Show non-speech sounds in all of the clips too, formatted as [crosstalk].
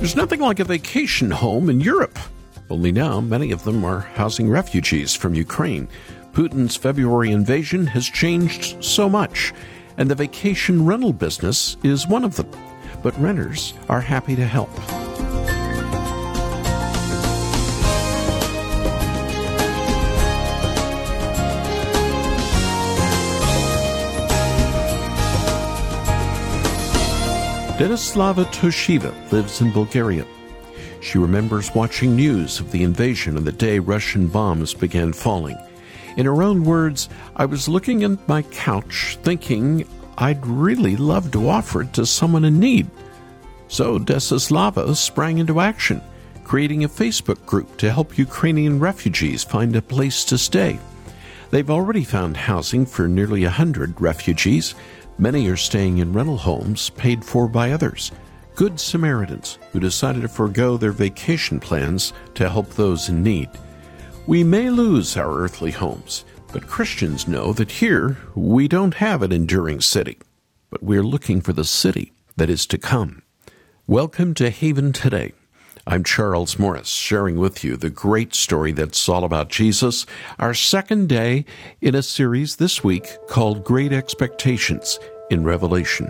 There's nothing like a vacation home in Europe. Only now, many of them are housing refugees from Ukraine. Putin's February invasion has changed so much, and the vacation rental business is one of them. But renters are happy to help. Denislava Toshiva lives in Bulgaria. She remembers watching news of the invasion on the day Russian bombs began falling. In her own words, I was looking at my couch thinking I'd really love to offer it to someone in need. So Desislava sprang into action, creating a Facebook group to help Ukrainian refugees find a place to stay. They've already found housing for nearly a hundred refugees, Many are staying in rental homes paid for by others, good Samaritans who decided to forego their vacation plans to help those in need. We may lose our earthly homes, but Christians know that here we don't have an enduring city, but we're looking for the city that is to come. Welcome to Haven Today. I'm Charles Morris, sharing with you the great story that's all about Jesus, our second day in a series this week called Great Expectations in Revelation.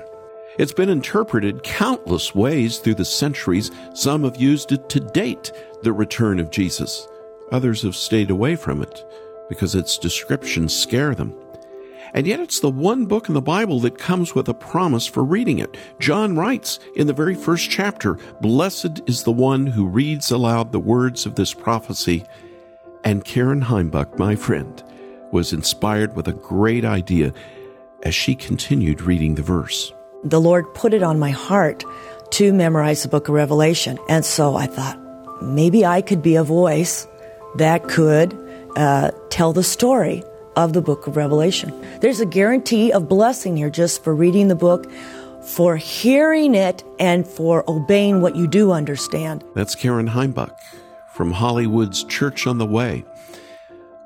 It's been interpreted countless ways through the centuries. Some have used it to date the return of Jesus. Others have stayed away from it because its descriptions scare them. And yet it's the one book in the Bible that comes with a promise for reading it. John writes in the very first chapter, Blessed is the one who reads aloud the words of this prophecy. And Karen Heimbuch, my friend, was inspired with a great idea as she continued reading the verse. The Lord put it on my heart to memorize the book of Revelation. And so I thought, maybe I could be a voice that could uh, tell the story of the book of Revelation. There's a guarantee of blessing here just for reading the book, for hearing it, and for obeying what you do understand. That's Karen Heimbuch from Hollywood's Church on the Way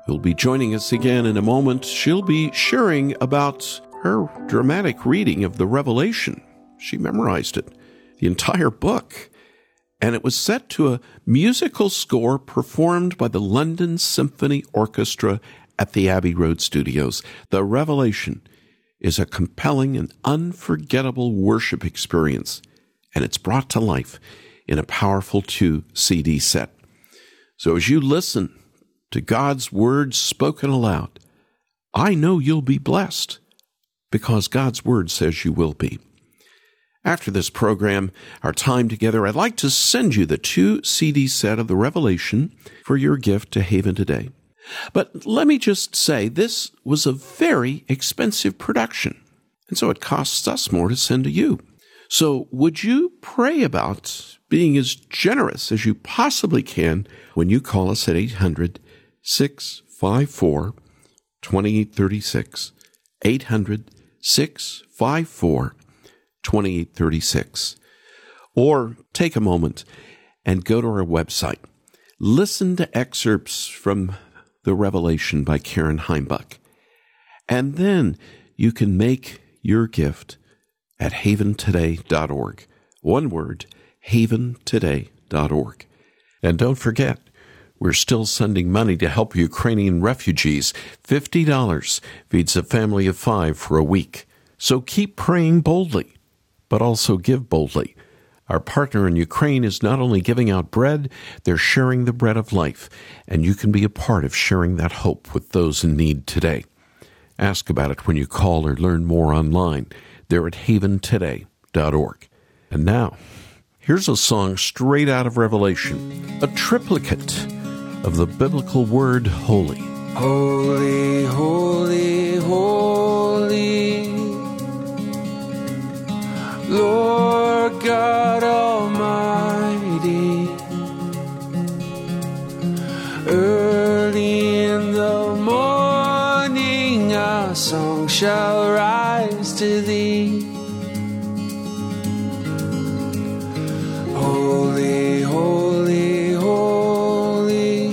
who'll be joining us again in a moment. She'll be sharing about her dramatic reading of the Revelation. She memorized it, the entire book. And it was set to a musical score performed by the London Symphony Orchestra at the Abbey Road Studios. The Revelation is a compelling and unforgettable worship experience, and it's brought to life in a powerful two CD set. So as you listen to God's words spoken aloud, I know you'll be blessed because God's Word says you will be. After this program, our time together, I'd like to send you the two CD set of the Revelation for your gift to Haven today. But let me just say, this was a very expensive production, and so it costs us more to send to you. So would you pray about being as generous as you possibly can when you call us at 800 654 2836? 800 654 2836. Or take a moment and go to our website. Listen to excerpts from the Revelation by Karen Heimbuch. And then you can make your gift at haventoday.org. One word, haventoday.org. And don't forget, we're still sending money to help Ukrainian refugees. $50 feeds a family of five for a week. So keep praying boldly, but also give boldly. Our partner in Ukraine is not only giving out bread, they're sharing the bread of life, and you can be a part of sharing that hope with those in need today. Ask about it when you call or learn more online. They're at haventoday.org. And now, here's a song straight out of Revelation, a triplicate of the biblical word holy. Holy, holy, holy, Lord God song shall rise to thee. Holy, holy, holy,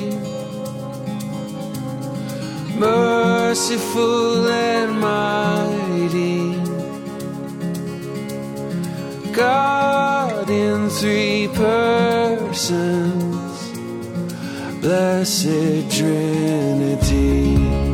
merciful and mighty. God in three persons, blessed Trinity.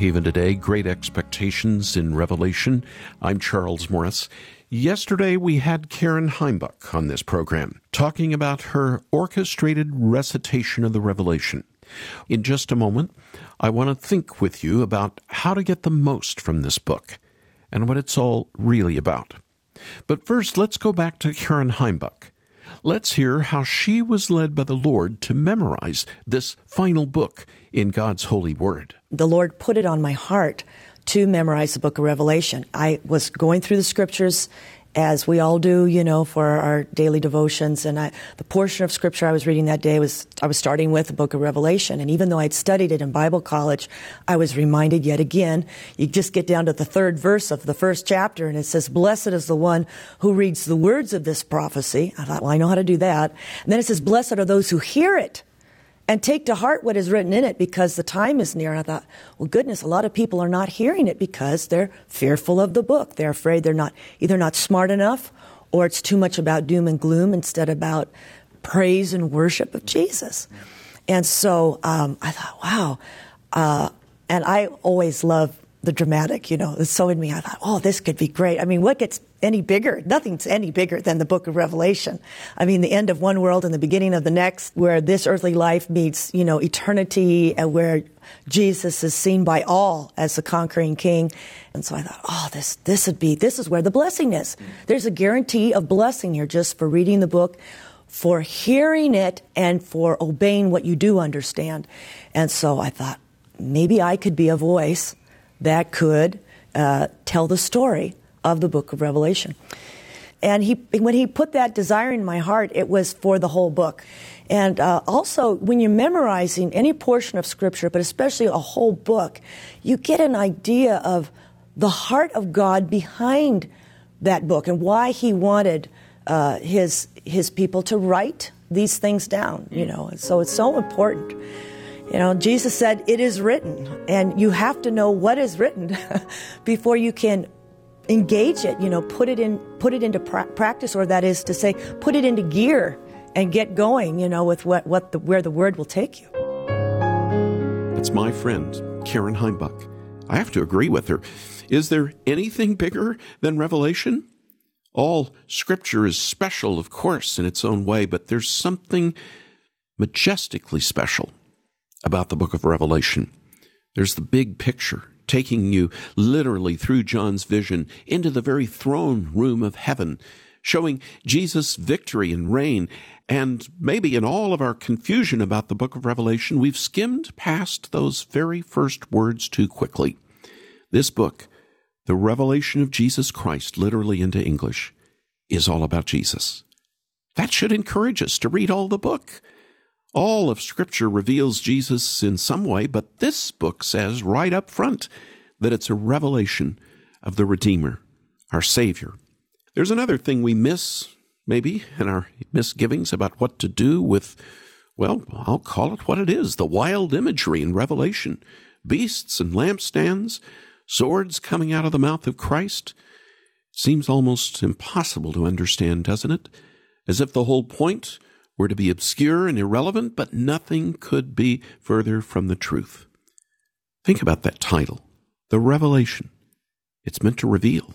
Haven Today, Great Expectations in Revelation. I'm Charles Morris. Yesterday we had Karen Heimbuch on this program, talking about her orchestrated recitation of the Revelation. In just a moment, I want to think with you about how to get the most from this book and what it's all really about. But first, let's go back to Karen Heimbuch. Let's hear how she was led by the Lord to memorize this final book in God's holy word. the Lord put it on my heart to memorize the book of Revelation. I was going through the scriptures as we all do, you know, for our daily devotions. And I, the portion of scripture I was reading that day was, I was starting with the book of Revelation. And even though I'd studied it in Bible college, I was reminded yet again, you just get down to the third verse of the first chapter and it says, blessed is the one who reads the words of this prophecy. I thought, well, I know how to do that. And then it says, blessed are those who hear it and take to heart what is written in it because the time is near. And I thought, well, goodness, a lot of people are not hearing it because they're fearful of the book. They're afraid they're not either not smart enough or it's too much about doom and gloom instead about praise and worship of Jesus. And so um, I thought, wow. Uh, and I always love the dramatic, you know, it's so in me. I thought, oh, this could be great. I mean, what gets any bigger? Nothing's any bigger than the book of Revelation. I mean, the end of one world and the beginning of the next, where this earthly life meets, you know, eternity and where Jesus is seen by all as the conquering king. And so I thought, oh, this, this would be, this is where the blessing is. There's a guarantee of blessing here just for reading the book for hearing it and for obeying what you do understand. And so I thought, maybe I could be a voice that could uh, tell the story of the book of Revelation. And he, when he put that desire in my heart, it was for the whole book. And uh, also, when you're memorizing any portion of Scripture, but especially a whole book, you get an idea of the heart of God behind that book and why He wanted uh, His His people to write these things down. You know, so it's so important. You know, Jesus said, "It is written," and you have to know what is written [laughs] before you can engage it, you know, put it in, put it into pra- practice, or that is to say, put it into gear and get going, you know, with what, what the, where the word will take you. It's my friend, Karen Heimbuch. I have to agree with her. Is there anything bigger than Revelation? All scripture is special, of course, in its own way, but there's something majestically special about the book of Revelation. There's the big picture, taking you literally through John's vision into the very throne room of heaven, showing Jesus' victory and reign. And maybe in all of our confusion about the book of Revelation, we've skimmed past those very first words too quickly. This book, the revelation of Jesus Christ, literally into English, is all about Jesus. That should encourage us to read all the book. All of Scripture reveals Jesus in some way, but this book says right up front that it's a revelation of the Redeemer, our Savior. There's another thing we miss, maybe, in our misgivings about what to do with, well, I'll call it what it is the wild imagery in Revelation beasts and lampstands, swords coming out of the mouth of Christ. Seems almost impossible to understand, doesn't it? As if the whole point were to be obscure and irrelevant, but nothing could be further from the truth. Think about that title, The Revelation. It's meant to reveal.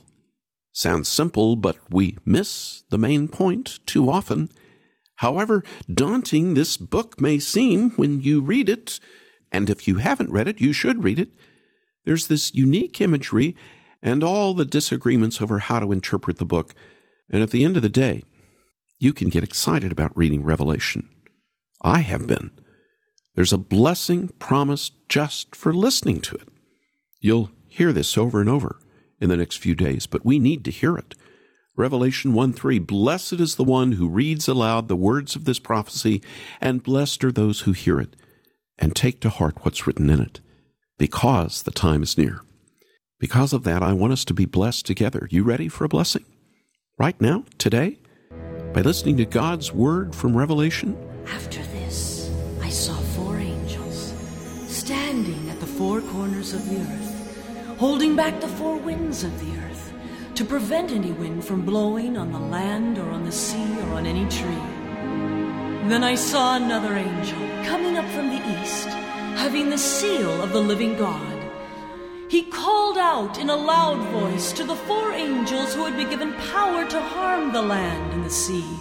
Sounds simple, but we miss the main point too often. However daunting this book may seem when you read it, and if you haven't read it, you should read it, there's this unique imagery and all the disagreements over how to interpret the book. And at the end of the day, you can get excited about reading Revelation. I have been. There's a blessing promised just for listening to it. You'll hear this over and over in the next few days, but we need to hear it. Revelation 1 3 Blessed is the one who reads aloud the words of this prophecy, and blessed are those who hear it and take to heart what's written in it, because the time is near. Because of that, I want us to be blessed together. You ready for a blessing? Right now, today? By listening to God's Word from Revelation? After this, I saw four angels standing at the four corners of the earth, holding back the four winds of the earth to prevent any wind from blowing on the land or on the sea or on any tree. Then I saw another angel coming up from the east, having the seal of the living God. He called out in a loud voice to the four angels who had been given power to harm the land and the sea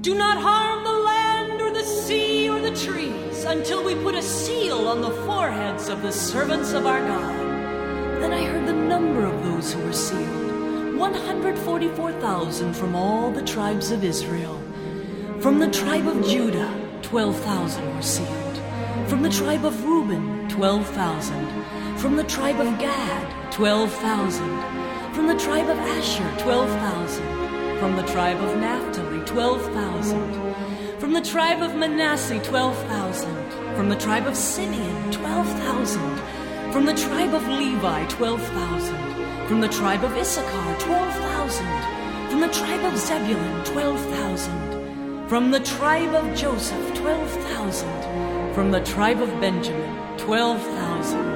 Do not harm the land or the sea or the trees until we put a seal on the foreheads of the servants of our God. Then I heard the number of those who were sealed 144,000 from all the tribes of Israel. From the tribe of Judah, 12,000 were sealed. From the tribe of Reuben, 12,000. From the tribe of Gad, 12,000. From the tribe of Asher, 12,000. From the tribe of Naphtali, 12,000. From the tribe of Manasseh, 12,000. From the tribe of Simeon, 12,000. From the tribe of Levi, 12,000. From the tribe of Issachar, 12,000. From the tribe of Zebulun, 12,000. From the tribe of Joseph, 12,000. From the tribe of Benjamin, 12,000.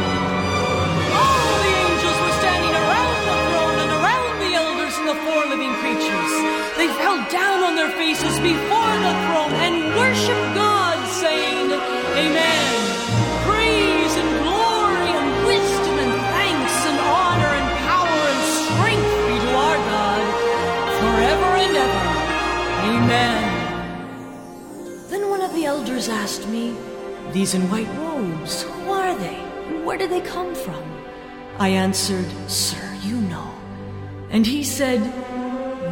Four living creatures. They fell down on their faces before the throne and worshiped God, saying, Amen. Praise and glory and wisdom and thanks and honor and power and strength be to our God forever and ever. Amen. Then one of the elders asked me, These in white robes, who are they? Where do they come from? I answered, Sir, you know. And he said,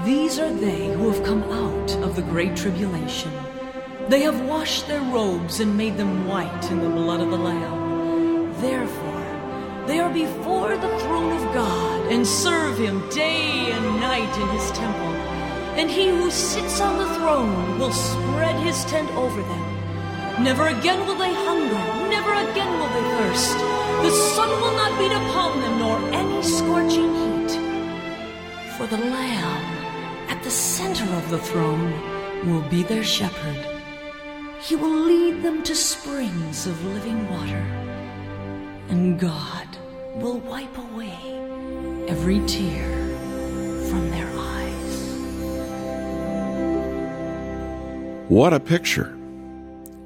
These are they who have come out of the great tribulation. They have washed their robes and made them white in the blood of the Lamb. Therefore, they are before the throne of God and serve him day and night in his temple. And he who sits on the throne will spread his tent over them. Never again will they hunger, never again will they thirst. The sun will not beat upon them, nor any scorching heat. For the Lamb at the center of the throne will be their shepherd. He will lead them to springs of living water, and God will wipe away every tear from their eyes. What a picture!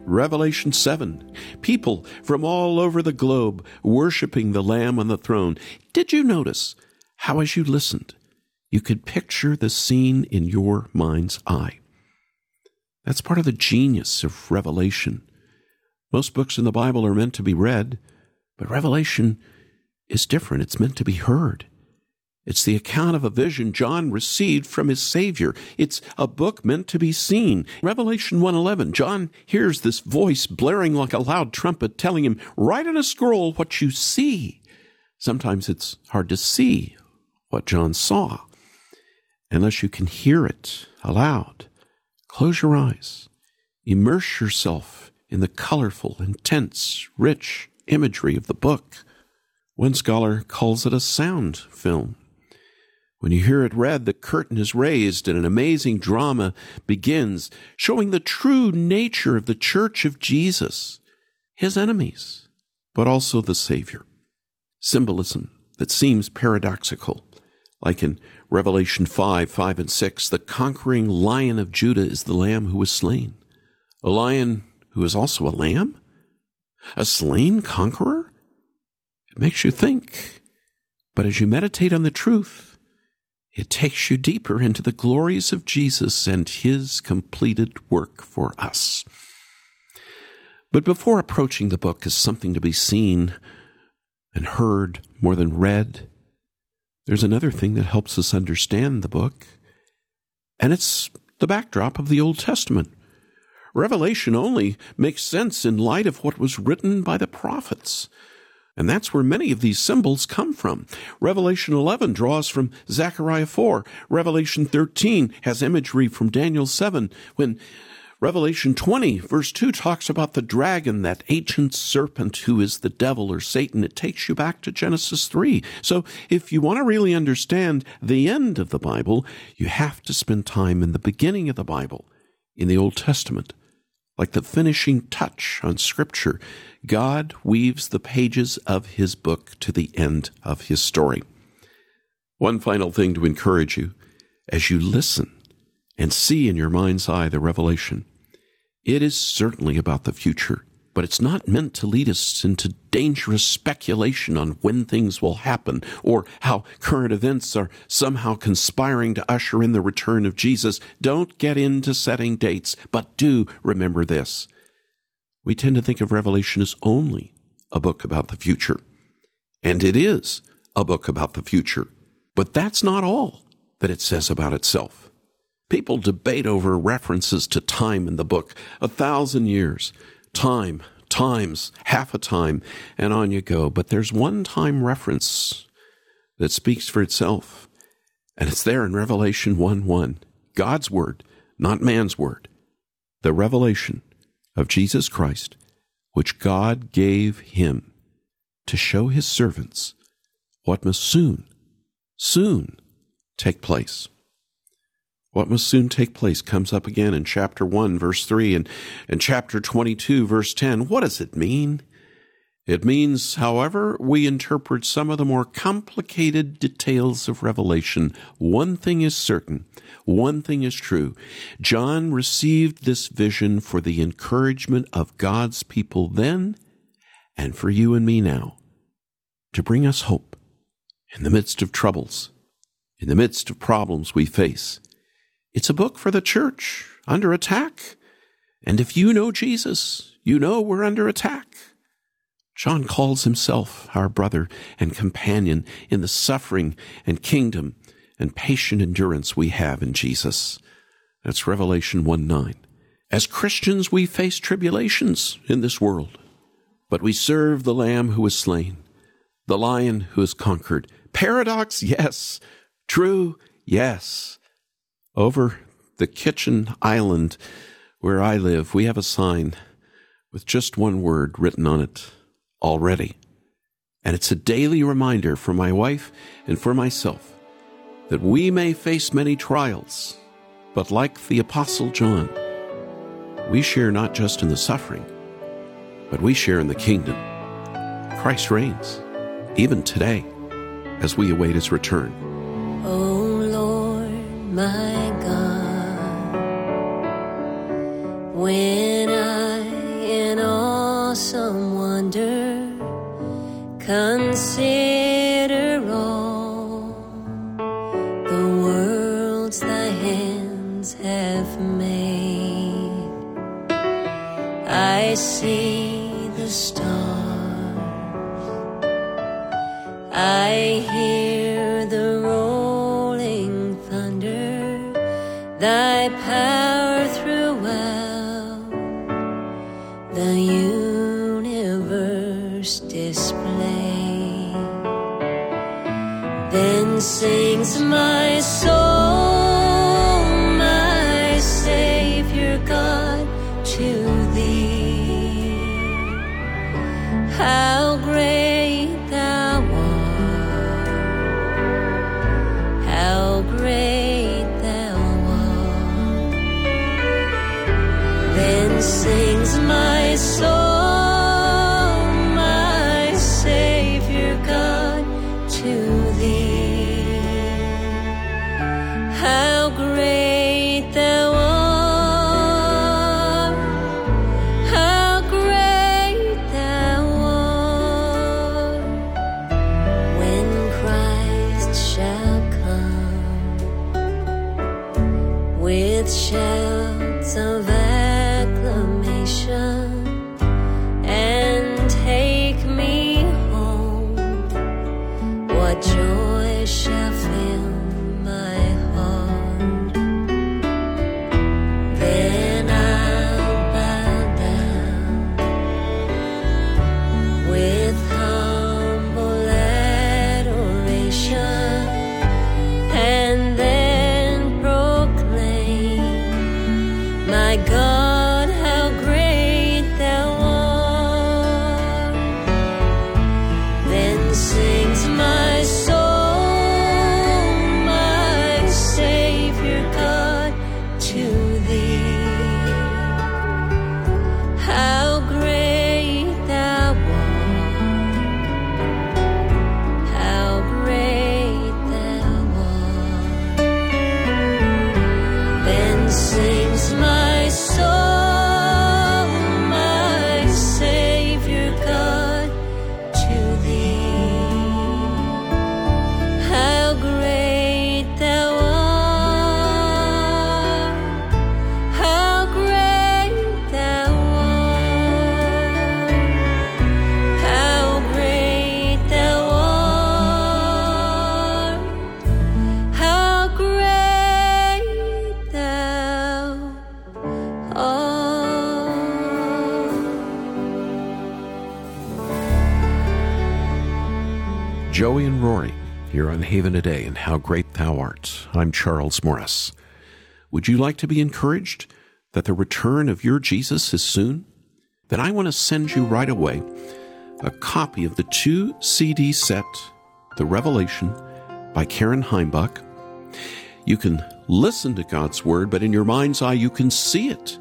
Revelation 7. People from all over the globe worshiping the Lamb on the throne. Did you notice how, as you listened, you could picture the scene in your mind's eye? That's part of the genius of Revelation. Most books in the Bible are meant to be read, but Revelation is different. It's meant to be heard. It's the account of a vision John received from his Savior. It's a book meant to be seen. Revelation 1:11. John hears this voice blaring like a loud trumpet telling him, "Write on a scroll what you see." Sometimes it's hard to see what John saw unless you can hear it aloud. Close your eyes. Immerse yourself in the colorful, intense, rich imagery of the book. One scholar calls it a sound film. When you hear it read, the curtain is raised and an amazing drama begins, showing the true nature of the Church of Jesus, his enemies, but also the Savior. Symbolism that seems paradoxical, like in Revelation 5 5 and 6, the conquering lion of Judah is the lamb who was slain. A lion who is also a lamb? A slain conqueror? It makes you think. But as you meditate on the truth, it takes you deeper into the glories of Jesus and his completed work for us. But before approaching the book as something to be seen and heard more than read, there's another thing that helps us understand the book, and it's the backdrop of the Old Testament. Revelation only makes sense in light of what was written by the prophets. And that's where many of these symbols come from. Revelation 11 draws from Zechariah 4. Revelation 13 has imagery from Daniel 7. When Revelation 20, verse 2 talks about the dragon, that ancient serpent who is the devil or Satan. It takes you back to Genesis 3. So if you want to really understand the end of the Bible, you have to spend time in the beginning of the Bible, in the Old Testament. Like the finishing touch on Scripture, God weaves the pages of His book to the end of His story. One final thing to encourage you as you listen and see in your mind's eye the revelation. It is certainly about the future, but it's not meant to lead us into dangerous speculation on when things will happen or how current events are somehow conspiring to usher in the return of Jesus. Don't get into setting dates, but do remember this. We tend to think of Revelation as only a book about the future. And it is a book about the future. But that's not all that it says about itself. People debate over references to time in the book. A thousand years, time, times, half a time, and on you go. But there's one time reference that speaks for itself. And it's there in Revelation 1 1. God's word, not man's word. The revelation of Jesus Christ, which God gave him to show his servants what must soon, soon take place. What must soon take place comes up again in chapter 1, verse 3, and, and chapter 22, verse 10. What does it mean? It means, however, we interpret some of the more complicated details of Revelation. One thing is certain, one thing is true. John received this vision for the encouragement of God's people then and for you and me now, to bring us hope in the midst of troubles, in the midst of problems we face. It's a book for the church under attack. And if you know Jesus, you know we're under attack. John calls himself our brother and companion in the suffering and kingdom and patient endurance we have in Jesus. That's Revelation 1 9. As Christians, we face tribulations in this world, but we serve the Lamb who is slain, the Lion who is conquered. Paradox, yes. True, yes. Over the kitchen island where I live, we have a sign with just one word written on it already. And it's a daily reminder for my wife and for myself that we may face many trials, but like the Apostle John, we share not just in the suffering, but we share in the kingdom. Christ reigns, even today, as we await his return. Oh Lord, my when I in awesome wonder consider all the worlds thy hands have made, I see Haven Today and How Great Thou Art. I'm Charles Morris. Would you like to be encouraged that the return of your Jesus is soon? Then I want to send you right away a copy of the two CD set, The Revelation by Karen Heimbuch. You can listen to God's Word, but in your mind's eye, you can see it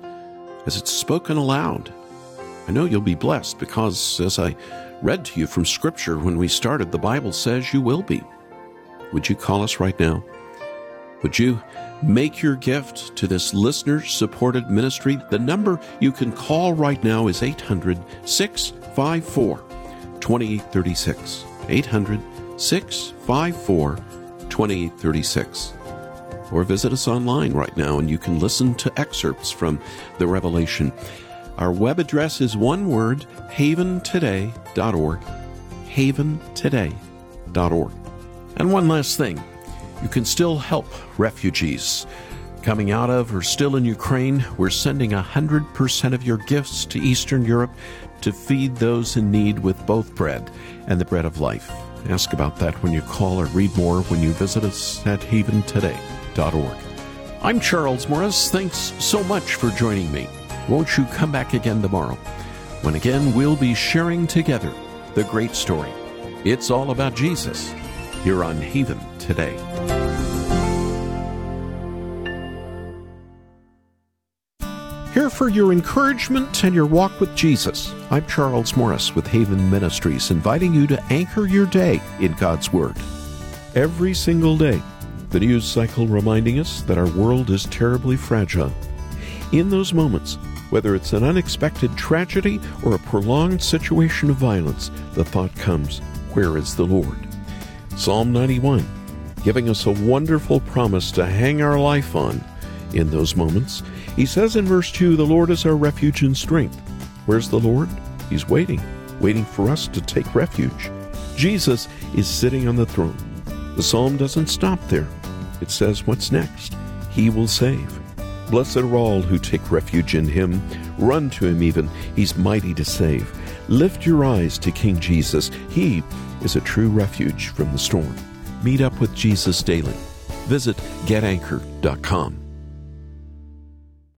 as it's spoken aloud. I know you'll be blessed because, as I read to you from Scripture when we started, the Bible says you will be. Would you call us right now? Would you make your gift to this listener supported ministry? The number you can call right now is 800 654 2836. 800 654 2836. Or visit us online right now and you can listen to excerpts from the Revelation. Our web address is one word, haventoday.org. Haventoday.org. And one last thing you can still help refugees coming out of or still in Ukraine. We're sending 100% of your gifts to Eastern Europe to feed those in need with both bread and the bread of life. Ask about that when you call or read more when you visit us at haventoday.org. I'm Charles Morris. Thanks so much for joining me. Won't you come back again tomorrow? When again we'll be sharing together the great story. It's all about Jesus. You're on Haven today. Here for your encouragement and your walk with Jesus. I'm Charles Morris with Haven Ministries, inviting you to anchor your day in God's Word. Every single day, the news cycle reminding us that our world is terribly fragile. In those moments, whether it's an unexpected tragedy or a prolonged situation of violence, the thought comes, Where is the Lord? Psalm 91, giving us a wonderful promise to hang our life on in those moments. He says in verse 2, The Lord is our refuge and strength. Where's the Lord? He's waiting, waiting for us to take refuge. Jesus is sitting on the throne. The psalm doesn't stop there. It says, What's next? He will save. Blessed are all who take refuge in him. Run to him even. He's mighty to save. Lift your eyes to King Jesus. He is a true refuge from the storm. Meet up with Jesus daily. Visit getanchor.com.